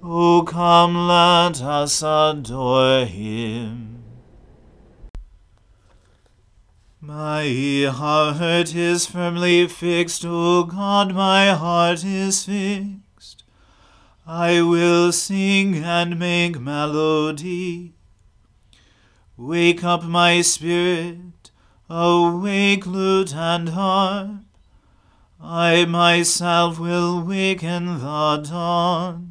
O come, let us adore him. My heart is firmly fixed, O God, my heart is fixed. I will sing and make melody. Wake up my spirit, awake lute and harp. I myself will waken the dawn.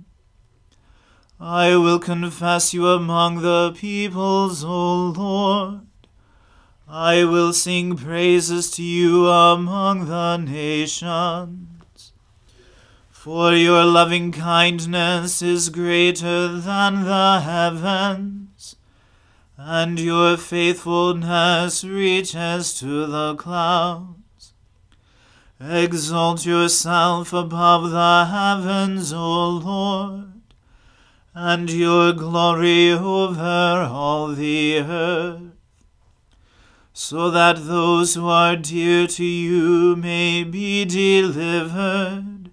I will confess you among the peoples, O Lord. I will sing praises to you among the nations. For your loving kindness is greater than the heavens, and your faithfulness reaches to the clouds. Exalt yourself above the heavens, O Lord, and your glory over all the earth so that those who are dear to you may be delivered.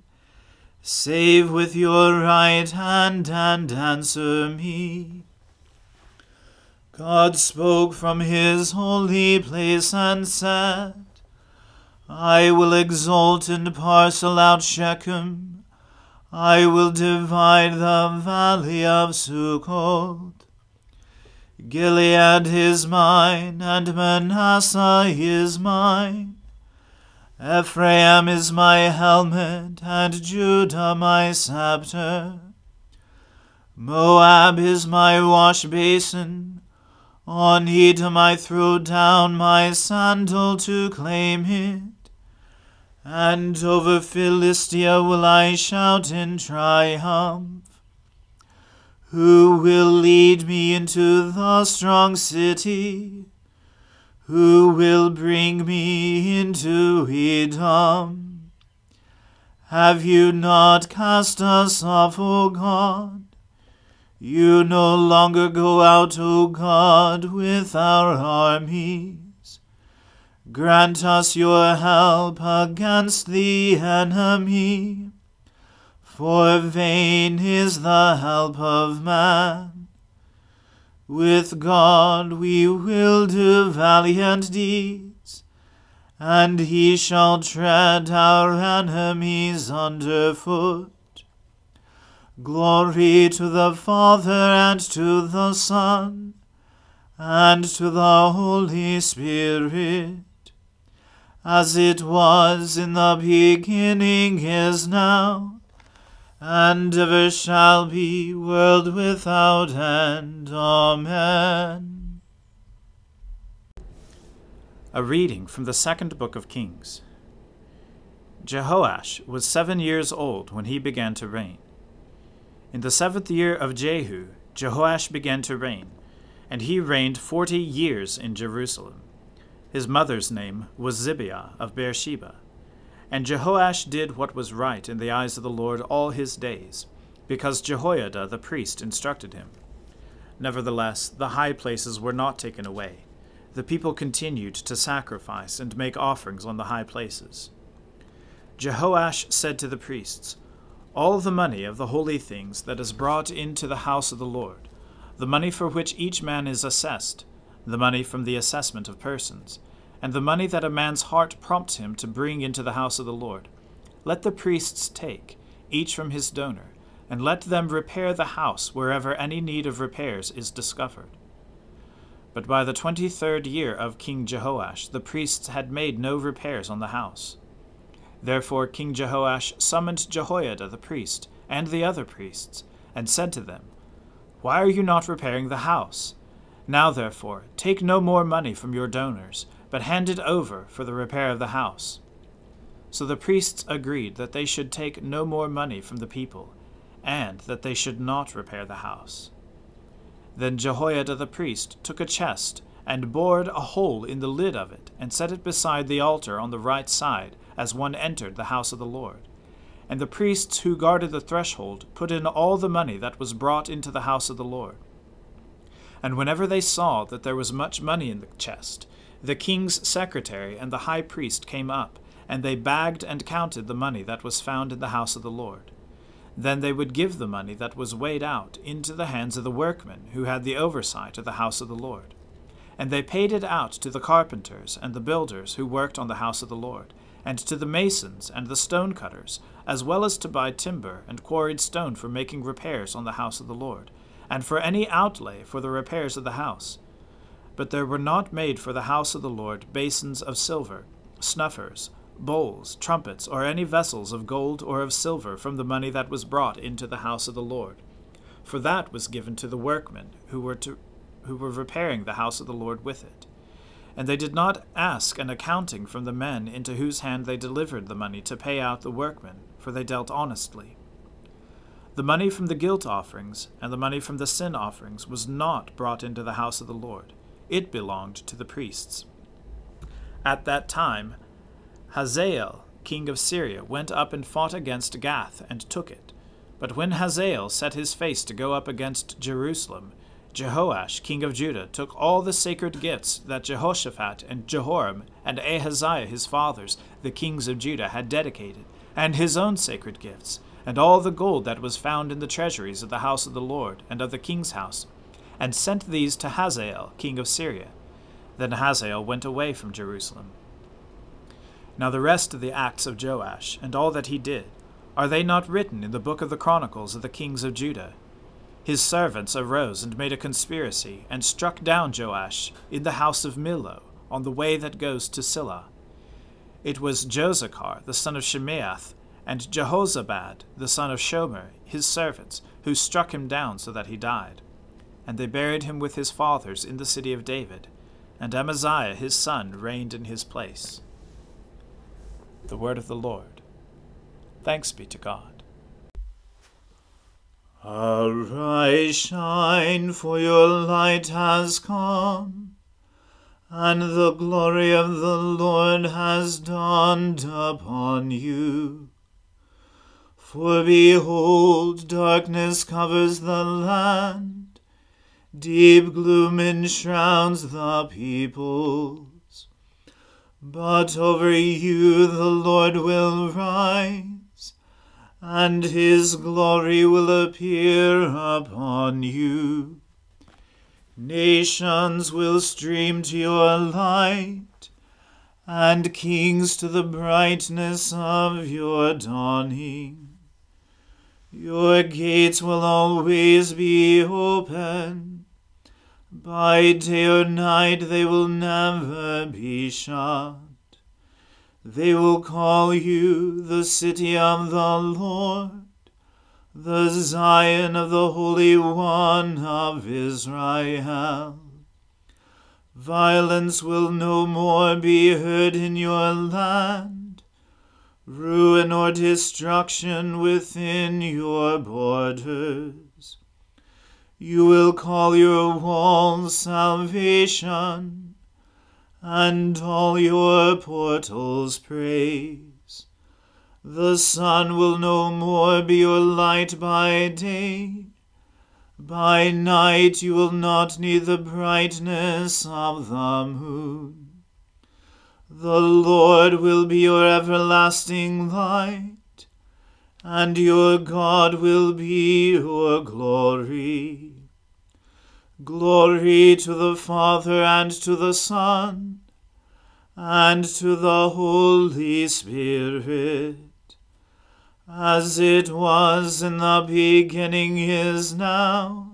Save with your right hand and answer me. God spoke from his holy place and said, I will exalt and parcel out Shechem. I will divide the valley of Sukkot. Gilead is mine, and Manasseh is mine. Ephraim is my helmet, and Judah my scepter. Moab is my wash basin. On Edom I throw down my sandal to claim it. And over Philistia will I shout in triumph. Who will lead me into the strong city? Who will bring me into Edom? Have you not cast us off, O God? You no longer go out, O God, with our armies. Grant us your help against the enemy, for vain is the help of man. With God we will do valiant deeds and he shall tread our enemies under foot. Glory to the Father and to the Son and to the Holy Spirit, as it was in the beginning is now, and ever shall be, world without end. Amen. A reading from the second book of Kings. Jehoash was seven years old when he began to reign. In the seventh year of Jehu, Jehoash began to reign, and he reigned forty years in Jerusalem. His mother's name was Zibiah of Beersheba. And Jehoash did what was right in the eyes of the Lord all his days, because Jehoiada the priest instructed him. Nevertheless, the high places were not taken away the people continued to sacrifice and make offerings on the high places. Jehoash said to the priests, All the money of the holy things that is brought into the house of the Lord, the money for which each man is assessed, the money from the assessment of persons, and the money that a man's heart prompts him to bring into the house of the Lord, let the priests take, each from his donor, and let them repair the house wherever any need of repairs is discovered. But by the twenty third year of King Jehoash, the priests had made no repairs on the house. Therefore King Jehoash summoned Jehoiada the priest and the other priests, and said to them, Why are you not repairing the house? Now therefore take no more money from your donors, but hand it over for the repair of the house. So the priests agreed that they should take no more money from the people, and that they should not repair the house. Then Jehoiada the priest took a chest, and bored a hole in the lid of it, and set it beside the altar on the right side, as one entered the house of the Lord. And the priests who guarded the threshold put in all the money that was brought into the house of the Lord. And whenever they saw that there was much money in the chest, the king's secretary and the high priest came up, and they bagged and counted the money that was found in the house of the Lord. Then they would give the money that was weighed out into the hands of the workmen who had the oversight of the house of the Lord. And they paid it out to the carpenters and the builders who worked on the house of the Lord, and to the masons and the stone cutters, as well as to buy timber and quarried stone for making repairs on the house of the Lord, and for any outlay for the repairs of the house. But there were not made for the house of the Lord basins of silver, snuffers, bowls, trumpets, or any vessels of gold or of silver from the money that was brought into the house of the Lord. For that was given to the workmen who were, to, who were repairing the house of the Lord with it. And they did not ask an accounting from the men into whose hand they delivered the money to pay out the workmen, for they dealt honestly. The money from the guilt offerings and the money from the sin offerings was not brought into the house of the Lord. It belonged to the priests. At that time, Hazael, king of Syria, went up and fought against Gath and took it. But when Hazael set his face to go up against Jerusalem, Jehoash, king of Judah, took all the sacred gifts that Jehoshaphat and Jehoram and Ahaziah his fathers, the kings of Judah, had dedicated, and his own sacred gifts, and all the gold that was found in the treasuries of the house of the Lord and of the king's house, and sent these to Hazael, king of Syria. Then Hazael went away from Jerusalem. Now the rest of the acts of Joash, and all that he did, are they not written in the book of the Chronicles of the kings of Judah? His servants arose and made a conspiracy, and struck down Joash in the house of Millo, on the way that goes to Silla. It was Jozacar, the son of Shimeath, and Jehozabad, the son of Shomer, his servants, who struck him down so that he died. And they buried him with his fathers in the city of David, and Amaziah his son reigned in his place. The word of the Lord. Thanks be to God. Arise, shine, for your light has come, and the glory of the Lord has dawned upon you. For behold, darkness covers the land, deep gloom enshrouds the peoples. But over you the Lord will rise, and his glory will appear upon you. Nations will stream to your light, and kings to the brightness of your dawning. Your gates will always be open. By day or night they will never be shut. They will call you the city of the Lord, the Zion of the Holy One of Israel. Violence will no more be heard in your land ruin or destruction within your borders. You will call your walls salvation, and all your portals praise. The sun will no more be your light by day. By night you will not need the brightness of the moon. The Lord will be your everlasting light, and your God will be your glory. Glory to the Father and to the Son and to the Holy Spirit, as it was in the beginning is now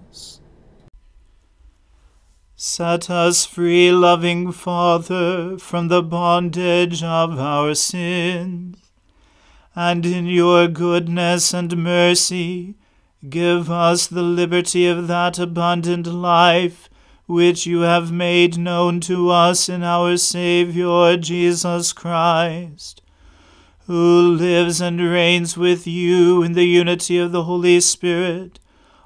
Set us free, loving Father, from the bondage of our sins, and in your goodness and mercy give us the liberty of that abundant life which you have made known to us in our Saviour Jesus Christ, who lives and reigns with you in the unity of the Holy Spirit,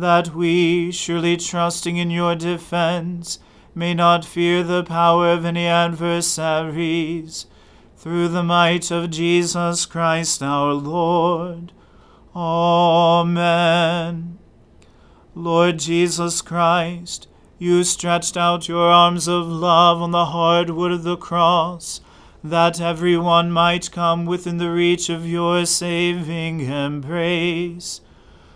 that we, surely trusting in your defense, may not fear the power of any adversaries, through the might of Jesus Christ our Lord. Amen. Lord Jesus Christ, you stretched out your arms of love on the hard wood of the cross, that every one might come within the reach of your saving embrace.